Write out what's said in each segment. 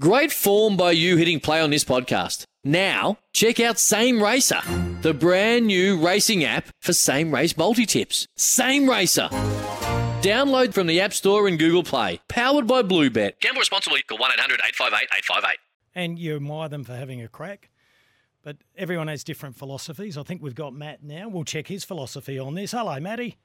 Great form by you hitting play on this podcast. Now, check out Same Racer, the brand new racing app for same race multi tips. Same Racer. Download from the App Store and Google Play. Powered by Bluebet. Gamble responsibly. Call 1 800 858 858. and you admire them for having a crack. But everyone has different philosophies. I think we've got Matt now. We'll check his philosophy on this. Hello, Matty.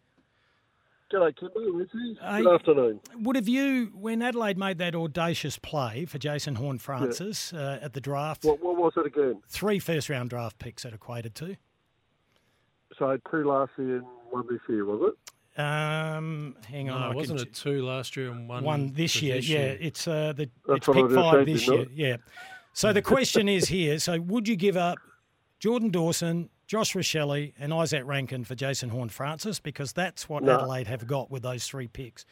G'day, Kimbo. Richie. Hey. Good afternoon. Would have you, when Adelaide made that audacious play for Jason Horne-Francis uh, at the draft, What, what was it again? three first round draft picks that equated to? So two last year and one this year, was it? Um, hang on, No, wasn't can it two last year and one one this for year. yeah, it's uh, the That's it's pick five this didn't year. Yeah. So the question is here: So would you give up Jordan Dawson, Josh Rachele, and Izak Rankine for Jason Horne-Francis? Because that's what No. Adelaide have got with those three picks.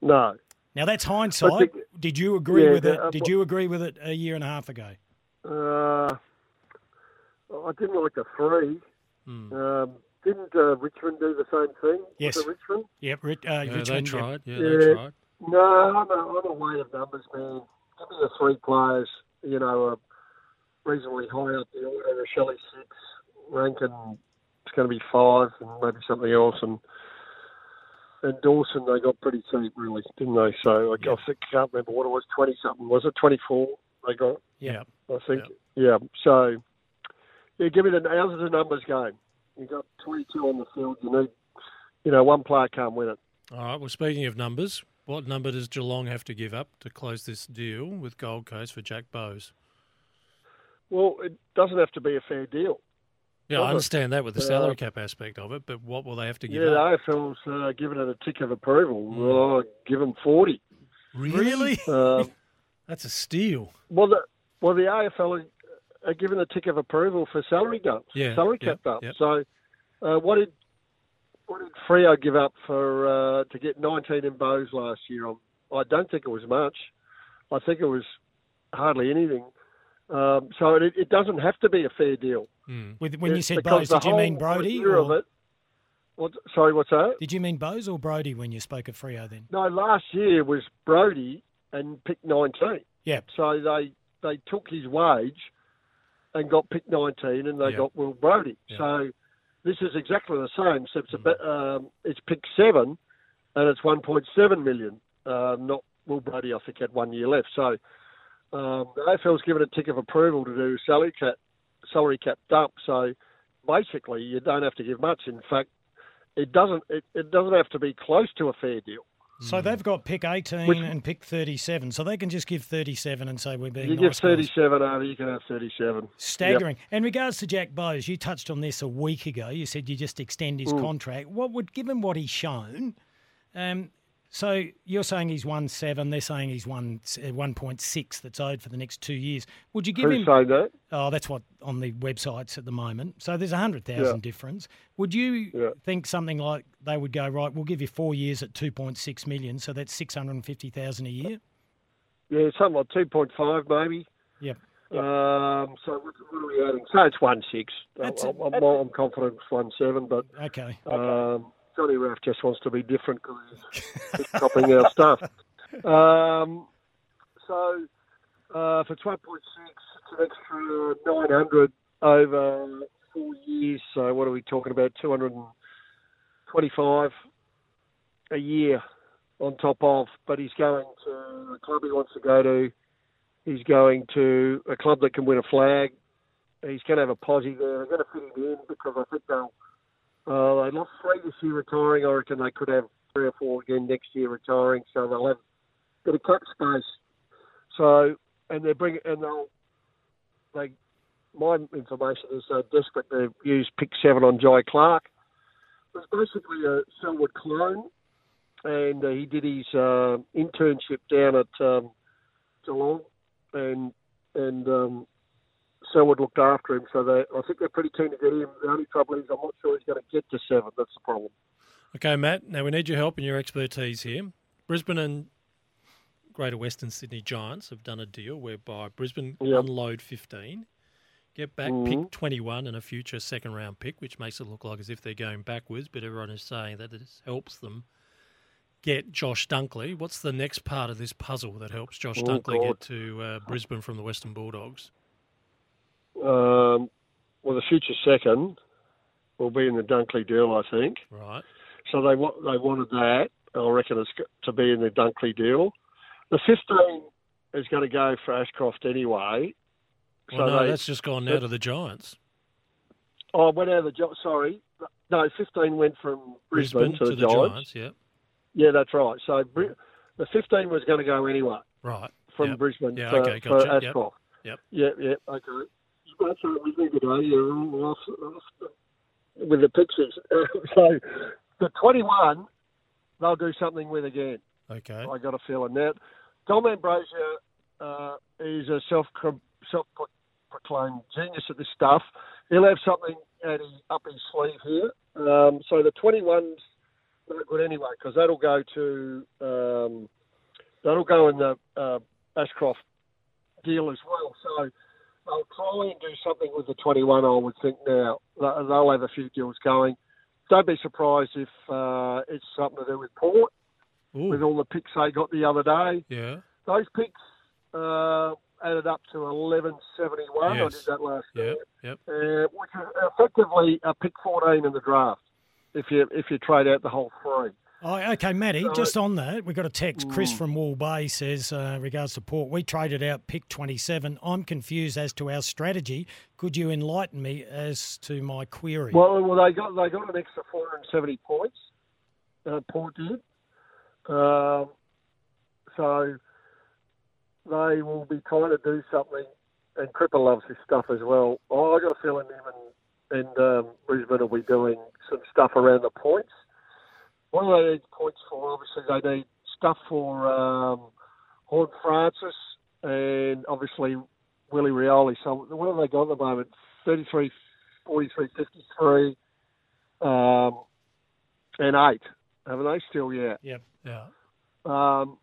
No. Now that's hindsight. think- Did you agree Yeah, with the- it? uh, Did you agree with it a year and a half ago? Uh, I didn't like the three. Hmm. Um, didn't uh, Richmond do the same thing? Was Yes. it Richmond? Yep. Uh, Yeah, they Richmond, yep. tried. Yeah, Yeah. they tried. No, I'm a, I'm a weight of numbers, man. Give me the three players, you know, uh, reasonably high up the order. Shelley six, Rankine it's going to be five, and maybe something else, and and Dawson they got pretty cheap, really, didn't they? So I, I can't remember what it was, twenty something, was it twenty four? They got, Yeah. I think, yeah. So yeah, give me the how's the numbers game? You've got twenty two on the field. You need, you know, one player can't win it. All right. Well, speaking of numbers, what number does Geelong have to give up to close this deal with Gold Coast for Jack Bowes? Well, it doesn't have to be a fair deal. Yeah, I understand that with the Uh, salary cap aspect of it, but what will they have to give Yeah, up? the AFL's uh, given it a tick of approval. Mm. Oh, give them 40. Really? Um, That's a steal. well, the, well, the AFL are, are given a tick of approval for salary dumps, Yeah, salary yep, cap dumps. yep. So, uh, what did what did Freo give up for uh, to get 19 in bows last year? Um, I don't think it was much. I think it was hardly anything. Um, so it, it doesn't have to be a fair deal. Mm. With, when you said because Bowes, did you mean Brodie? idea of Or, it. What, sorry, what's that? did you mean Bowes or Brodie when you spoke of Freo then? No, last year was Brodie and picked 19. Yep. So they they took his wage and got picked 19, and they Yeah. got Will Brodie. Yeah. So this is exactly the same, except it's, a bit, um, it's picked seven, and it's 1.7 million. Um, not Will Brodie, I think, had one year left. So um, the AFL's given a tick of approval to do salary cap salary cap dump. So basically, you don't have to give much. In fact, it doesn't it, it doesn't have to be close to a fair deal. So they've got pick 18 Which- and pick 37. So they can just give 37 and say we're being You nice give guys. 37 over, you can have 37. Staggering. In regards to Jack Bowes, you touched on this a week ago. You said you just extend his Mm. contract. What would, given what he's shown, um, so you're saying he's one seven. They're saying he's one uh, one point six. That's owed for the next two years. Would you give Who's him? that? Oh, that's what on the websites at the moment. So there's a hundred thousand Yeah. difference. Would you Yeah. think something like they would go right? We'll give you four years at two point six million. So that's six hundred and fifty thousand a year. Yeah, something like 2.5 maybe. Yep. Um, so what, what are we adding? So it's 1.6. That's I'm, a- I'm, I'm confident it's 1.7, but Okay. um, Johnny Raff just wants to be different because he's copying our stuff. Um, so uh, it's 1.6, it's an extra 900 over four years. So what are we talking about? 225 a year on top of. But he's going to a club he wants to go to. He's going to a club that can win a flag. He's going to have a posse there. They're going to fit him in because I think they'll. Uh, they lost three this year retiring. I reckon they could have three or four again next year retiring. So they'll have a bit of cap space. So and they bring and they'll they. My information is they're desperate to use pick seven on Jhye Clark. It was basically a Selwood clone, and uh, he did his uh, internship down at um, Geelong and and um, Selwood looked after him. So they, I think they're pretty keen to get him. The only trouble is I'm not sure he's going to get to seven. That's the problem. Okay, Matt. Now we need your help and your expertise here. Brisbane and Greater Western Sydney Giants have done a deal whereby Brisbane Yep. unload 15, get back Mhm. pick 21 and a future second round pick, which makes it look like as if they're going backwards, but everyone is saying that this helps them get Josh Dunkley. What's the next part of this puzzle that helps Josh Oh, Dunkley God. get to uh, Brisbane from the Western Bulldogs? Um, well, the future second will be in the Dunkley deal, I think. Right. So they wa- they wanted that. I reckon it's to be in the Dunkley deal. The 15 is going to go for Ashcroft anyway. Well, so no, they, that's just gone now to the Giants. oh, went out of the job. Sorry, no, 15 went from Brisbane, Brisbane to, the, Giants. yeah. Yeah, that's right. So the 15 was going to go anyway Right. from Yep. Brisbane Yeah, for, okay, for gotcha. Yep. Ashcroft. Yep. Yeah, yeah, okay. You guys are with me today. You're all off, off with the pictures. so the 21, they'll do something with again. Okay. I got a feeling that Dom Ambrogio uh, is a self self proclaimed genius at this stuff. He'll have something at his, up his sleeve here. Um, so the 21's not good anyway because that'll go to um, that'll go in the uh, Ashcroft deal as well. So they'll try and do something with the 21. I would think now They- they'll have a few deals going. Don't be surprised if uh, it's something to do with Port with all the picks they got the other day. yeah. Those picks uh, added up to 1171. I did that last Yep. year, Yep. uh, which is effectively a pick 14 in the draft if you if you trade out the whole three. Oh, okay, Matty, So- just on that, we got a text. Chris Mm. from Wall Bay says, uh, regards to Port, we traded out pick 27. I'm confused as to our strategy. Could you enlighten me as to my query? Well, well, they got they got an extra 470 points. Uh, Port did. Um, so they will be trying to do something, and Cripper loves this stuff as well. Oh, I got a feeling him and, and um, Brisbane will be doing some stuff around the points. What do they need points for? Obviously, they need stuff for um, Horn Francis and obviously Willie Rioli. So what have they got at the moment? 33, 43, 53, um, and 8. Haven't they still yet? yep. Yeah. Um,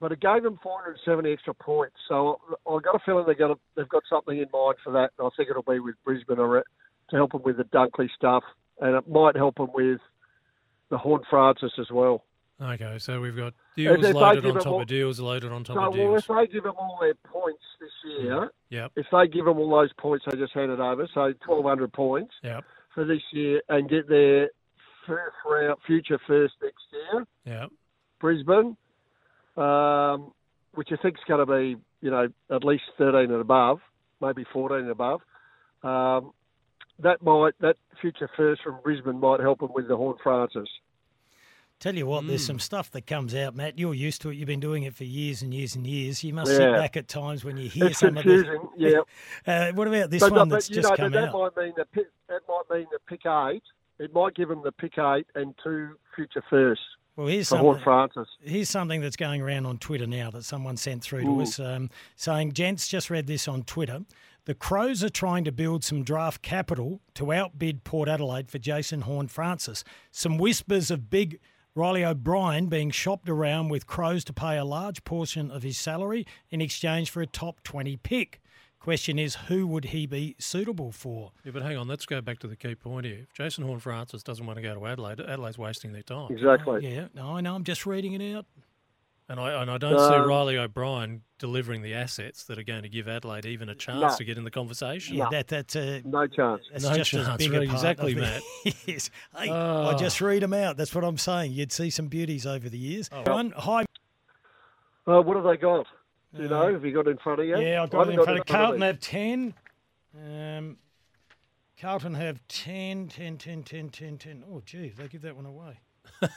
but it gave them 470 extra points. So I've got a feeling they're going to, they've got something in mind for that. And I think it'll be with Brisbane or to help them with the Dunkley stuff. And it might help them with the Horne-Francis as well. Okay, so we've got deals if loaded on top all- of deals, loaded on top So of deals. well, if they give them all their points this year, Yep, if they give them all those points they just handed over, so 1,200 points yep, for this year, and get their first round, future first next year, yep. Brisbane, um, which I think is going to be, you know, at least 13 and above, maybe 14 and above. Um, that might that future first from Brisbane might help them with the Horne-Francis. Tell you what, Hmm. there's some stuff that comes out, Matt. You're used to it. You've been doing it for years and years and years. You must sit back at times when you hear It's some confusing, of yeah. Uh, what about this but, one but, that's just know, come that out? might mean the pick, that might mean the pick eight. It might give them the pick eight and two future firsts Well, here's something. Francis. Here's something that's going around on Twitter now that someone sent through to us um, saying, Gents, just read this on Twitter. The Crows are trying to build some draft capital to outbid Port Adelaide for Jason Horne-Francis. Some whispers of big Riley O'Brien being shopped around with Crows to pay a large portion of his salary in exchange for a top 20 pick. Question is, who would he be suitable for? Yeah, but hang on, let's go back to the key point here. If Jason Horne-Francis doesn't want to go to Adelaide, Adelaide's wasting their time. Exactly. Yeah, no, I know. I'm just reading it out. And I and I don't see Um, Riley O'Brien delivering the assets that are going to give Adelaide even a chance No. to get in the conversation. Yeah, that that's uh, No chance. That's No just as chance, big a right, part exactly, of Matt. yes. Hey, I Oh. just read them out. That's what I'm saying. You'd see some beauties over the years. Oh. One high. Uh, what have they got? Do you know? Have you got it in front of you? Yeah, I've got it haven't in front of Carlton have 10. Um, Carlton have 10, 10, 10, 10, 10, 10. Oh, gee, they give that one away.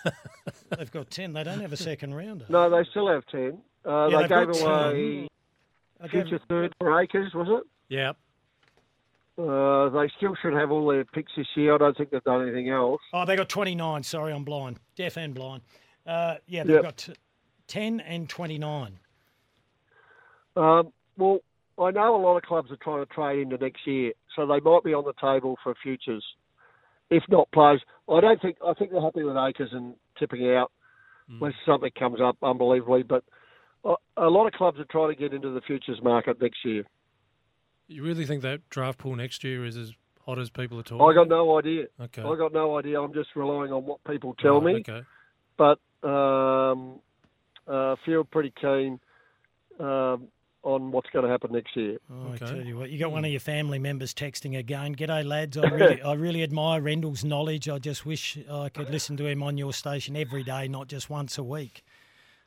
They've got 10. They don't have a second rounder. No, they still have ten. Uh, Yeah, they gave away 10. Gave- future third for Acres, was it? Yep. Uh, they still should have all their picks this year. I don't think they've done anything else. Oh, they got 29. Sorry, I'm blind. Deaf and blind. Uh, yeah, they've Yep. got t- 10 and 29. Um, well, I know a lot of clubs are trying to trade into next year, so they might be on the table for futures, if not players. I don't think. I think they're happy with Acres and tipping out unless something comes up unbelievably. But a, a lot of clubs are trying to get into the futures market next year. You really think that draft pool next year is as hot as people are talking? I got no idea. Okay. I got no idea. I'm just relying on what people tell me. Okay. But um, uh, feel pretty keen um, on what's going to happen next year. Oh, I tell you what, you got one of mm. your family members texting again. G'day, lads. I really, I really admire Rendell's knowledge. I just wish I could listen to him on your station every day, not just once a week.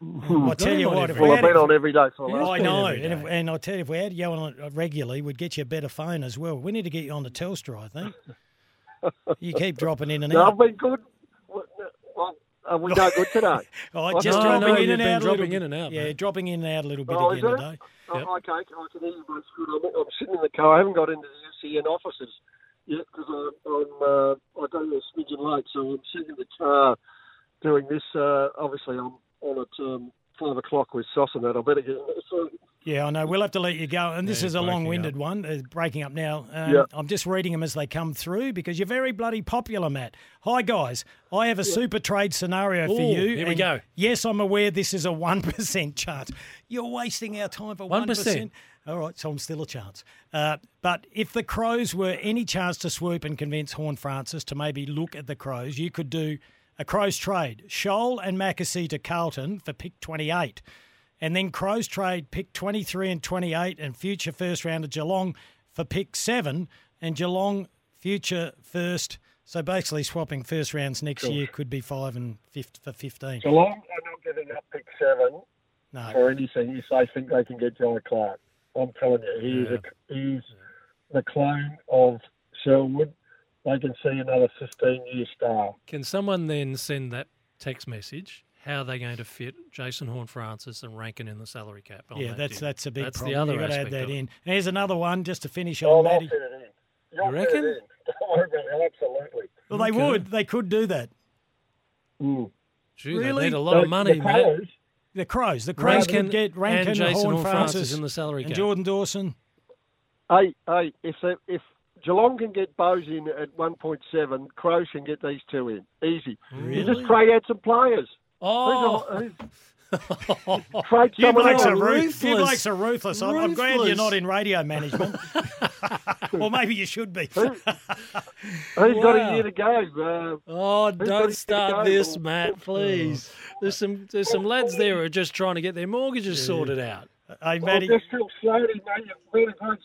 And I tell you what, if every we Well, had I've been it- on every day for the last I know, and, if, day. and I tell you, if we had you on regularly, we'd get you a better phone as well. We need to get you on the Telstra, I think. you keep dropping in and No, out. I've been good. Well, are we no good today? Oh, just No, dropping no, in you've and been out. dropping in and out, Yeah, mate. dropping in and out a little bit Oh, is again it? today. Oh, Yep. okay, I can hear you both good. I'm, I'm sitting in the car. I haven't got into the SEN offices yet because I'm, I'm uh, I got here a smidgen late, so I'm sitting in the car doing this. Uh, obviously, I'm on at um, five o'clock with Sauce and that. I better get. So, Yeah, I know. We'll have to let you go. And this Yeah, is a long-winded one. Uh, breaking up now. Um, Yeah. I'm just reading them as they come through because you're very bloody popular, Matt. Hi guys, I have a super trade scenario for you. here we go. Yes, I'm aware this is a one percent chance. You're wasting our time for one 1%. All right, so I'm still a chance. Uh, but if the Crows were any chance to swoop and convince Horne-Francis to maybe look at the Crows, you could do a Crows trade: Shoal and Mackesy to Carlton for pick 28. And then Crows trade pick 23 and 28 and future first round of Geelong for pick seven and Geelong future first. So basically swapping first rounds next year could be five and fifth for 15. Geelong are not giving up pick seven No. for anything if they think they can get John Clark. I'm telling you, he is a, he's the clone of Selwood. They can see another 15 year star. Can someone then send that text message? How are they going to fit Jason Horne-Francis and Rankine in the salary cap? on Yeah, that that's deal? that's a big That's problem. the other You've got to add that in. And here's another one just to finish Oh, on, they'll Matty. fit it in. You'll You fit reckon? it in. Don't worry about it. Absolutely. Well, they Okay. would. They could do that. Mm. Gee, Really? they need a lot of The- money, the Matt. Crows, The Crows. The Crows Rankine could get Rankine, and Jason Horn Horn Francis Francis, in the salary and cap. Jordan Dawson. Hey, hey, if they, if Geelong can get Bowes in at 1.7, Crows can get these two in. Easy. Really? You just trade out some players. Oh, Who's a- who's- trade You someone blokes else. are ruthless. Ruthless. You blokes are ruthless. I'm, I'm glad you're not in radio management. or maybe you should be. Who's got Wow. a year to go? Uh, oh! got Don't start go? this. Matt. Please. There's some there's some lads there who are just trying to get their mortgages sorted out. Hey, well, Matty, they're still slowly, mate. You're really good,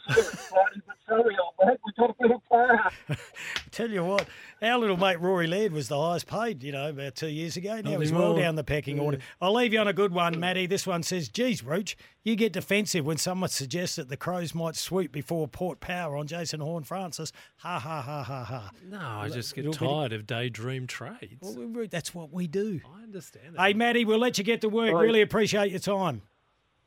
slowly, but sorry, old mate. We've got a better player. tell you what, our little mate Rory Laird was the highest paid, you know, about two years ago. Now he's well down the pecking order. I'll leave you on a good one, Matty. This one says, geez, Roach, you get defensive when someone suggests that the Crows might swoop before Port Power on Jason Horne-Francis. Ha, ha, ha, ha, ha. No, I just get tired of daydream trades. Well, we- we- that's what we do. I understand that. Hey, Matty, we'll let you get to work. Right. Really appreciate your time.